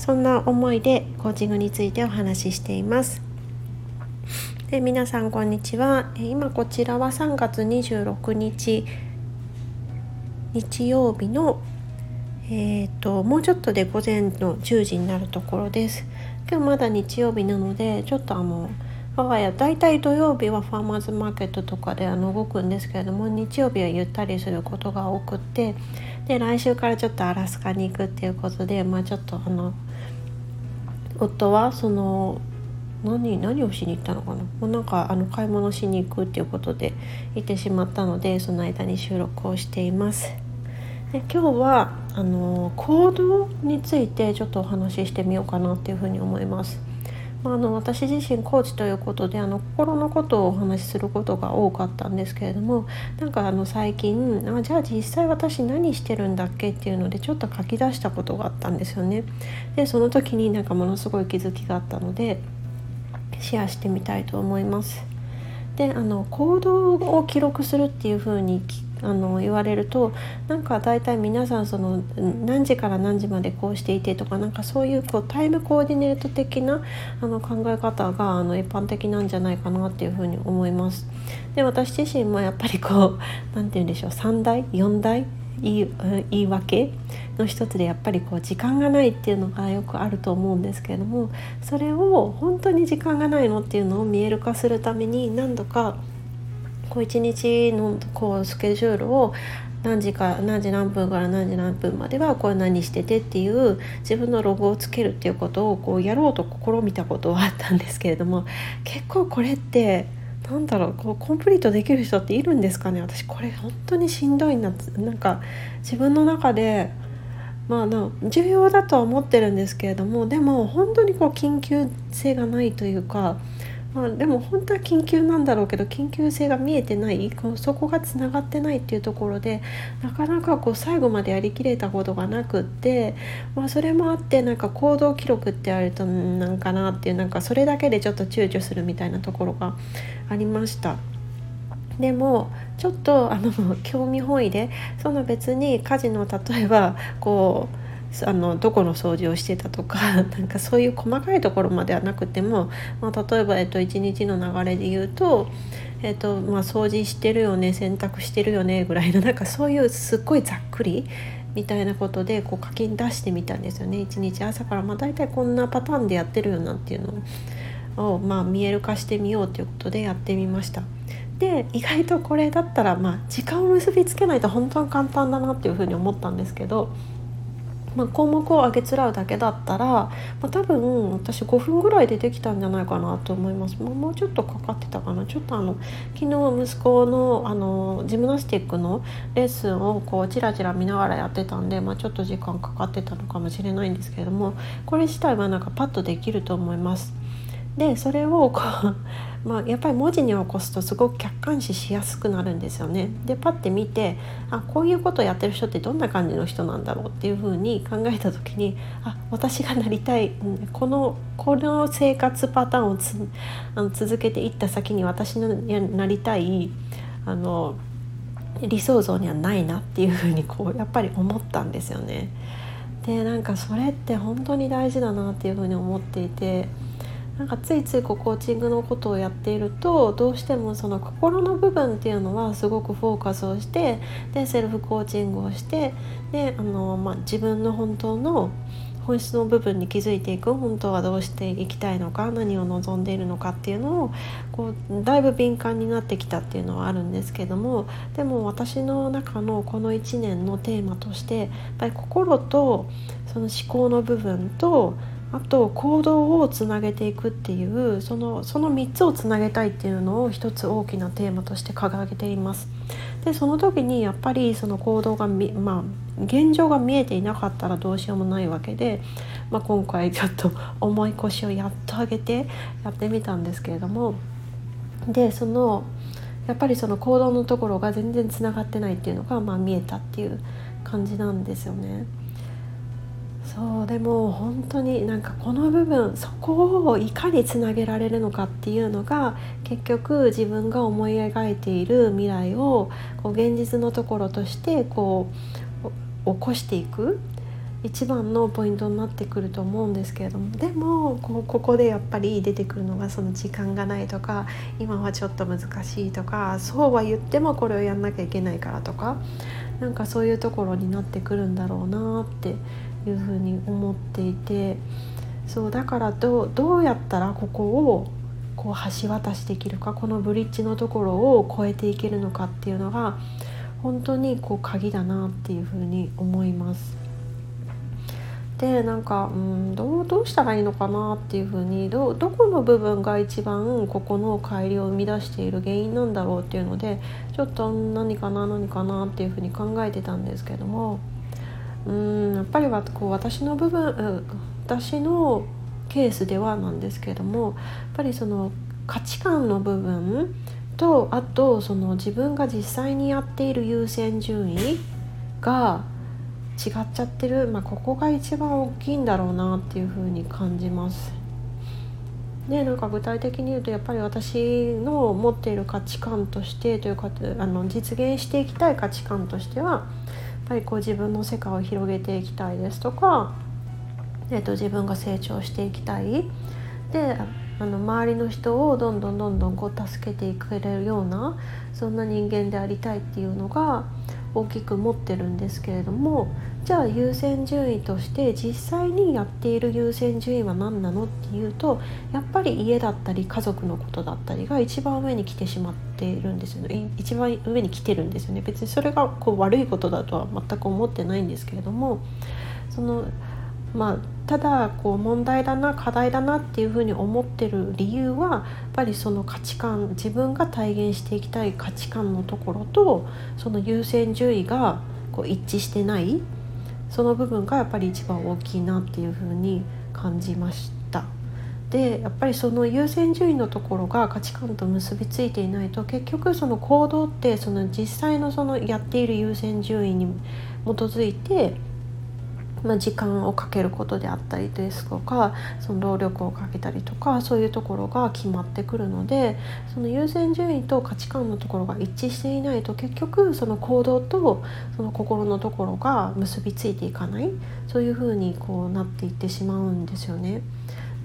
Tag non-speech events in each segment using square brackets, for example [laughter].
そんな思いでコーチングについてお話ししています。で皆さんこんにちは。今こちらは3月26日日曜日のえーと、もうちょっとで午前の10時になるところです。今日まだ日曜日なのでちょっとあの我が家大体土曜日はファーマーズマーケットとかであの動くんですけれども日曜日はゆったりすることが多くってで来週からちょっとアラスカに行くっていうことで、まあ、ちょっとあの夫はその何何をしに行ったのかな？もうなんかあの買い物しに行くっていうことで行ってしまったのでその間に収録をしています。で今日はあの行動についてちょっとお話ししてみようかなっていうふうに思います。まあ、あの私自身コーチということであの心のことをお話しすることが多かったんですけれどもなんかあの最近あじゃあ実際私何してるんだっけっていうのでちょっと書き出したことがあったんですよね。でその時になんかものすごい気づきがあったのでシェアしてみたいと思います。であの行動を記録するっていう風にあの言われるとなんか大体皆さんその何時から何時までこうしていてとかなんかそういうこうタイムコーディネート的なあの考え方があの一般的なんじゃないかなっていうふうに思います。で私自身もやっぱりこう何て言うんでしょう3代4代言い言い訳の一つでやっぱりこう時間がないっていうのがよくあると思うんですけれどもそれを本当に時間がないのっていうのを見える化するために何度かこう一日のこうスケジュールを何時か何時何分から何時何分まではこれ何しててっていう自分のログをつけるっていうことをこうやろうと試みたことはあったんですけれども結構これってなんだろうこうコンプリートできる人っているんですかね。私これ本当にしんどいななんか自分の中でまあな重要だとは思ってるんですけれどもでも本当にこう緊急性がないというかまあ、でも本当は緊急なんだろうけど緊急性が見えてないこうそこがつながってないっていうところでなかなかこう最後までやりきれたことがなくって、まあ、それもあってなんか行動記録ってあるとなんかなっていうなんかそれだけでちょっと躊躇するみたいなところがありました。でもちょっとあの興味本位でその別に家事の例えばこうあのどこの掃除をしてたとか [laughs] なんかそういう細かいところまではなくても、まあ、例えば、えっと、一日の流れで言うと、えっとまあ、掃除してるよね洗濯してるよねぐらいのなんかそういうすっごいざっくりみたいなことでこう書き出してみたんですよね一日朝から、まあ、大体こんなパターンでやってるよなっていうのを、まあ、見える化してみようということでやってみました。で意外とこれだったら、まあ、時間を結びつけないと本当に簡単だなっていうふうに思ったんですけどまあ、項目を上げつらうだけだったら、まあ、多分私5分ぐらいでできたんじゃないかなと思います、まあ、もうちょっとかかってたかなちょっとあの昨日息子のあのジムナスティックのレッスンをこうチラチラ見ながらやってたんで、まあ、ちょっと時間かかってたのかもしれないんですけれどもこれ自体はなんかパッとできると思います。でそれをこう [laughs] まあ、やっぱり文字に起こすとすごく客観視しやすくなるんですよね。でパッて見てあこういうことをやってる人ってどんな感じの人なんだろうっていうふうに考えた時にあ私がなりたいこのこの生活パターンをつあの続けていった先に私のなりたいあの理想像にはないなっていうふうにこうやっぱり思ったんですよね。でなんかそれって本当に大事だなっていうふうに思っていて。なんかついついこうコーチングのことをやっているとどうしてもその心の部分っていうのはすごくフォーカスをしてでセルフコーチングをしてであの、まあ、自分の本当の本質の部分に気づいていく本当はどうしていきたいのか何を望んでいるのかっていうのをこうだいぶ敏感になってきたっていうのはあるんですけどもでも私の中のこの1年のテーマとしてやっぱり心とその思考の部分とあと行動をつなげていくっていうそのその3つをつなげたいっていうのを一つ大きなテーマとして掲げています。でその時にやっぱりその行動がまあ現状が見えていなかったらどうしようもないわけで、まあ、今回ちょっと [laughs] 重い腰をやっと上げてやってみたんですけれどもでそのやっぱりその行動のところが全然つながってないっていうのが、まあ、見えたっていう感じなんですよね。そうでも本当になんかこの部分そこをいかにつなげられるのかっていうのが結局自分が思い描いている未来をこう現実のところとしてこう起こしていく一番のポイントになってくると思うんですけれども。でもこここでやっぱり出てくるのがその時間がないとか今はちょっと難しいとかそうは言ってもこれをやんなきゃいけないからとかなんかそういうところになってくるんだろうなっていうふうに思っていてそうだからどうやったらここをこう橋渡しできるかこのブリッジのところを越えていけるのかっていうのが本当にこう鍵だなっていうふうに思います。でなんか、うん、どうどうしたらいいのかなっていうふうにどどこの部分が一番ここの帰りを生み出している原因なんだろうっていうのでちょっと何かな何かなっていうふうに考えてたんですけどもうんやっぱりはこう私の部分私のケースではなんですけどもやっぱりその価値観の部分とあとその自分が実際にやっている優先順位が違っちゃってる、まあ、ここが一番大きいんだろうなっていうふうに感じます。でなんか具体的に言うとやっぱり私の持っている価値観としてというかあの実現していきたい価値観としてはやっぱりこう自分の世界を広げていきたいですとか、えー、と自分が成長していきたいであの周りの人をどんどんどんどんこう助けていくれるようなそんな人間でありたいっていうのが大きく持ってるんですけれどもじゃあ優先順位として実際にやっている優先順位は何なのっていうとやっぱり家だったり家族のことだったりが一番上に来てしまっているんですよね。一番上に来てるんですよね。別にそれがこう悪いことだとは全く思ってないんですけれどもそのまあ、ただこう問題だな課題だなっていうふうに思ってる理由はやっぱりその価値観自分が体現していきたい価値観のところとその優先順位がこう一致してないその部分がやっぱり一番大きいなっていうふうに感じました。でやっぱりその優先順位のところが価値観と結びついていないと結局その行動ってその実際のそのやっている優先順位に基づいてまあ、時間をかけることであったりですとかその労力をかけたりとかそういうところが決まってくるのでその優先順位と価値観のところが一致していないと結局その行動とその心のところが結びついていかないそういうふうにこうなっていってしまうんですよね。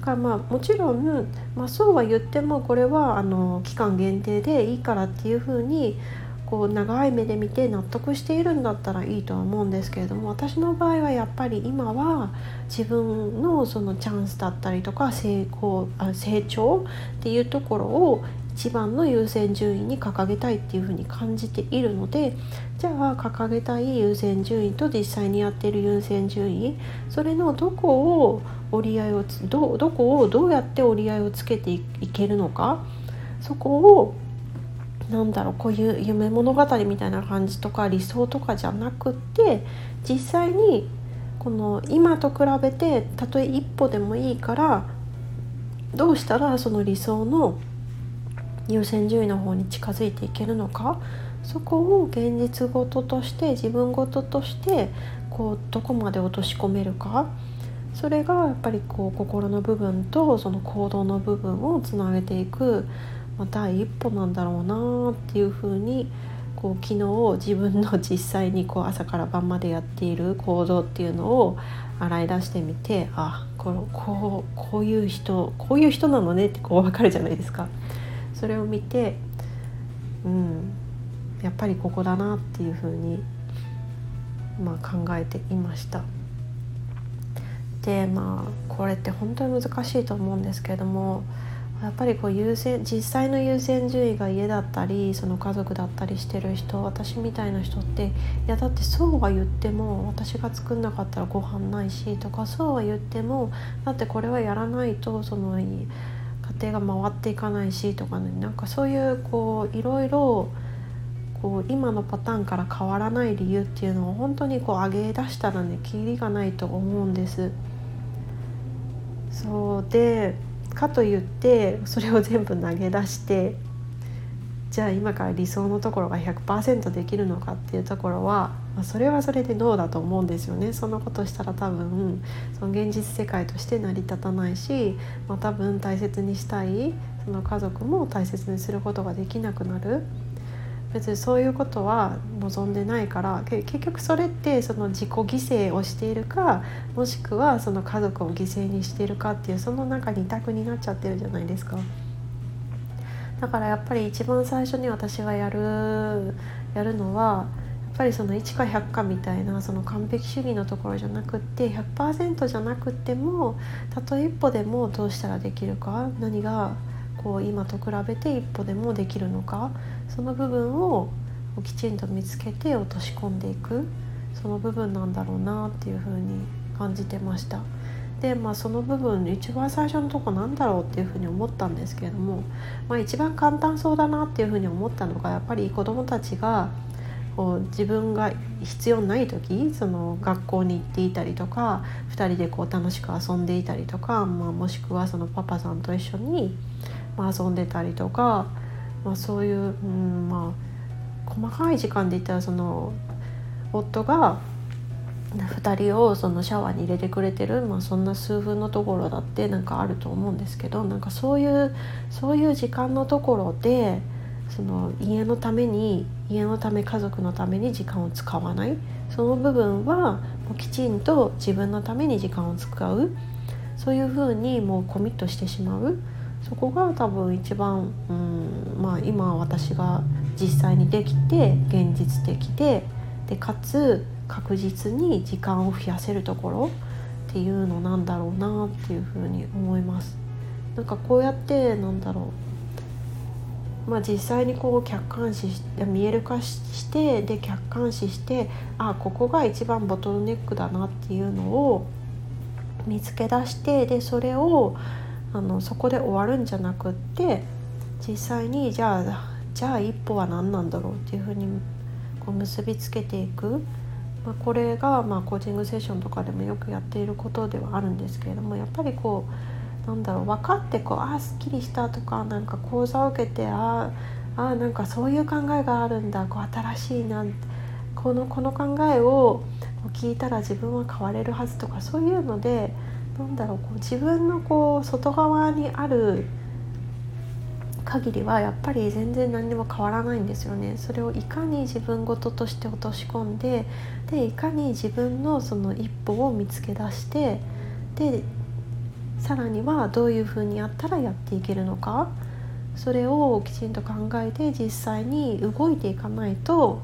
まあもちろん、まあ、そうは言ってもこれはあの期間限定でいいからっていうふうにこう長い目で見て納得しているんだったらいいとは思うんですけれども私の場合はやっぱり今は自分のそのチャンスだったりとか成功あ成長っていうところを一番の優先順位に掲げたいっていうふうに感じているのでじゃあ掲げたい優先順位と実際にやってる優先順位それのどこを折り合いをどどこをどうやって折り合いをつけていけるのかそこをなんだろうこういう夢物語みたいな感じとか理想とかじゃなくって実際にこの今と比べてたとえ一歩でもいいからどうしたらその理想の優先順位の方に近づいていけるのかそこを現実ごととして自分ごととしてこうどこまで落とし込めるかそれがやっぱりこう心の部分とその行動の部分をつなげていくまあ、第一歩なんだろうなっていうふうにこう昨日自分の実際にこう朝から晩までやっている行動っていうのを洗い出してみてあこのこうこういう人こういう人なのねってこう分かるじゃないですか。それを見てうんやっぱりここだなっていうふうに、まあ、考えていました。でまあこれって本当に難しいと思うんですけれどもやっぱりこう優先実際の優先順位が家だったりその家族だったりしてる人私みたいな人っていやだってそうは言っても私が作んなかったらご飯ないしとかそうは言ってもだってこれはやらないとその家庭が回っていかないしとかねなんかそういうこういろいろこう今のパターンから変わらない理由っていうのを本当にこう上げ出したらねきりがないと思うんです。そうでかといってそれを全部投げ出してじゃあ今から理想のところが100%できるのかっていうところは、まあ、それはそれでどうだと思うんですよねそんなことしたら多分その現実世界として成り立たないし、まあ、多分大切にしたいその家族も大切にすることができなくなる。別にそういうことは望んでないから結局それってその自己犠牲をしているかもしくはその家族を犠牲にしているかっていうその中二択になっちゃってるじゃないですか。だからやっぱり一番最初に私がやるやるのはやっぱりその1か100かみたいなその完璧主義のところじゃなくって100%じゃなくってもたとえ一歩でもどうしたらできるか何がこう今と比べて一歩でもできるのかその部分をきちんと見つけて落とし込んでいくその部分なんだろうなっていうふうに感じてました。でまあその部分一番最初のとこなんだろうっていうふうに思ったんですけれども、まあ、一番簡単そうだなっていうふうに思ったのがやっぱり子どもたちがこう自分が必要ない時その学校に行っていたりとか2人でこう楽しく遊んでいたりとか、まあ、もしくはそのパパさんと一緒にまあ、遊んでたりとか、まあ、そういう、うんまあ、細かい時間で言ったらその夫が2人をそのシャワーに入れてくれてる、まあ、そんな数分のところだってなんかあると思うんですけどなんかそういうそういう時間のところでその家のために家のため家族のために時間を使わないその部分はもうきちんと自分のために時間を使うそういうふうにもうコミットしてしまう。そこが多分一番、うんまあ、今私が実際にできて現実的ででかつ確実に時間を増やせるところっていうのなんだろうなっていうふうに思います。なんかこうやってなんだろうまあ、実際にこう客観視して見える化してで客観視してあここが一番ボトルネックだなっていうのを見つけ出してでそれをあのそこで終わるんじゃなくって実際にじゃあじゃあ一歩は何なんだろうっていうふうにこう結びつけていく、まあ、これがまあコーチングセッションとかでもよくやっていることではあるんですけれどもやっぱりこうなんだろう分かってこうああすっきりしたとかなんか講座を受けてああなんかそういう考えがあるんだこう新しいなこのこの考えを聞いたら自分は変われるはずとかそういうのでなんだろうこう自分のこう外側にある限りはやっぱり全然何にも変わらないんですよね。それをいかに自分事として落とし込んででいかに自分のその一歩を見つけ出してでさらにはどういうふうにやったらやっていけるのか。それをきちんと考えて実際に動いていかないと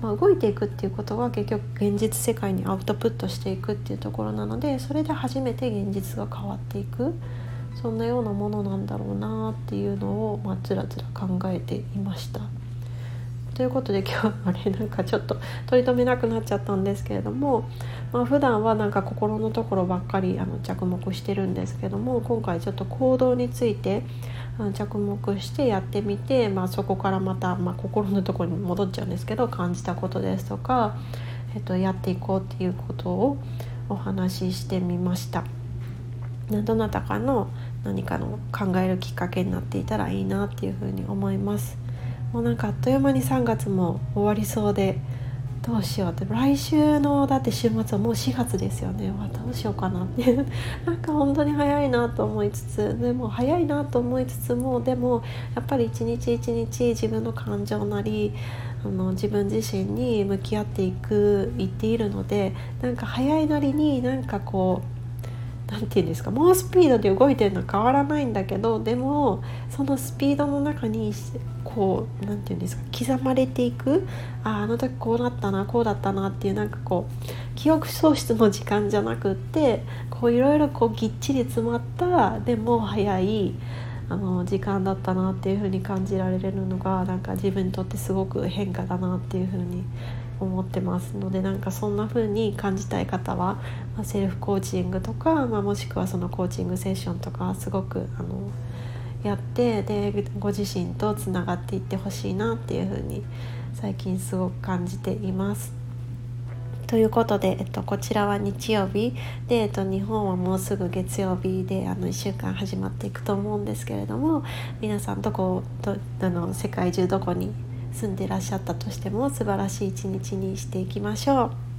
まあ、動いていくっていうことは結局現実世界にアウトプットしていくっていうところなのでそれで初めて現実が変わっていくそんなようなものなんだろうなっていうのを、まあ、つらつら考えていました。ということで今日はあれなんかちょっと取り留めなくなっちゃったんですけれども、まあ、普段はなんか心のところばっかりあの着目してるんですけども今回ちょっと行動について着目してやってみて、まあ、そこからまた、まあ、心のところに戻っちゃうんですけど感じたことですとか、えっと、やっていこうっていうことをお話ししてみました。どなたかの何かの考えるきっかけになっていたらいいなっていうふうに思います。もうなんかあっという間に3月も終わりそうでどうしよう。って来週のだって週末はもう4月ですよね。わどうしようかなって。[laughs] なんか本当に早いなと思いつつでも早いなと思いつつもでもやっぱり一日一日自分の感情なりあの自分自身に向き合っていく言っているのでなんか早いなりになんかこう何て言うんですか？猛スピードで動いてるのは変わらないんだけどでもそのスピードの中にこう何て言うんですか？刻まれていく。ああの時こうなったなこうだったなっていうなんかこう記憶喪失の時間じゃなくってこういろいろこうぎっちり詰まったでも早いあの時間だったなっていう風に感じられるのがなんか自分にとってすごく変化だなっていう風に思ってますのでなんかそんな風に感じたい方は、まあ、セルフコーチングとか、まあ、もしくはそのコーチングセッションとかすごくあのやってでご自身とつながっていってほしいなっていうふうに最近すごく感じています。ということで、えっと、こちらは日曜日で、えっと、日本はもうすぐ月曜日であの1週間始まっていくと思うんですけれども皆さんどことあの世界中どこに住んでらっしゃったとしても素晴らしい一日にしていきましょう。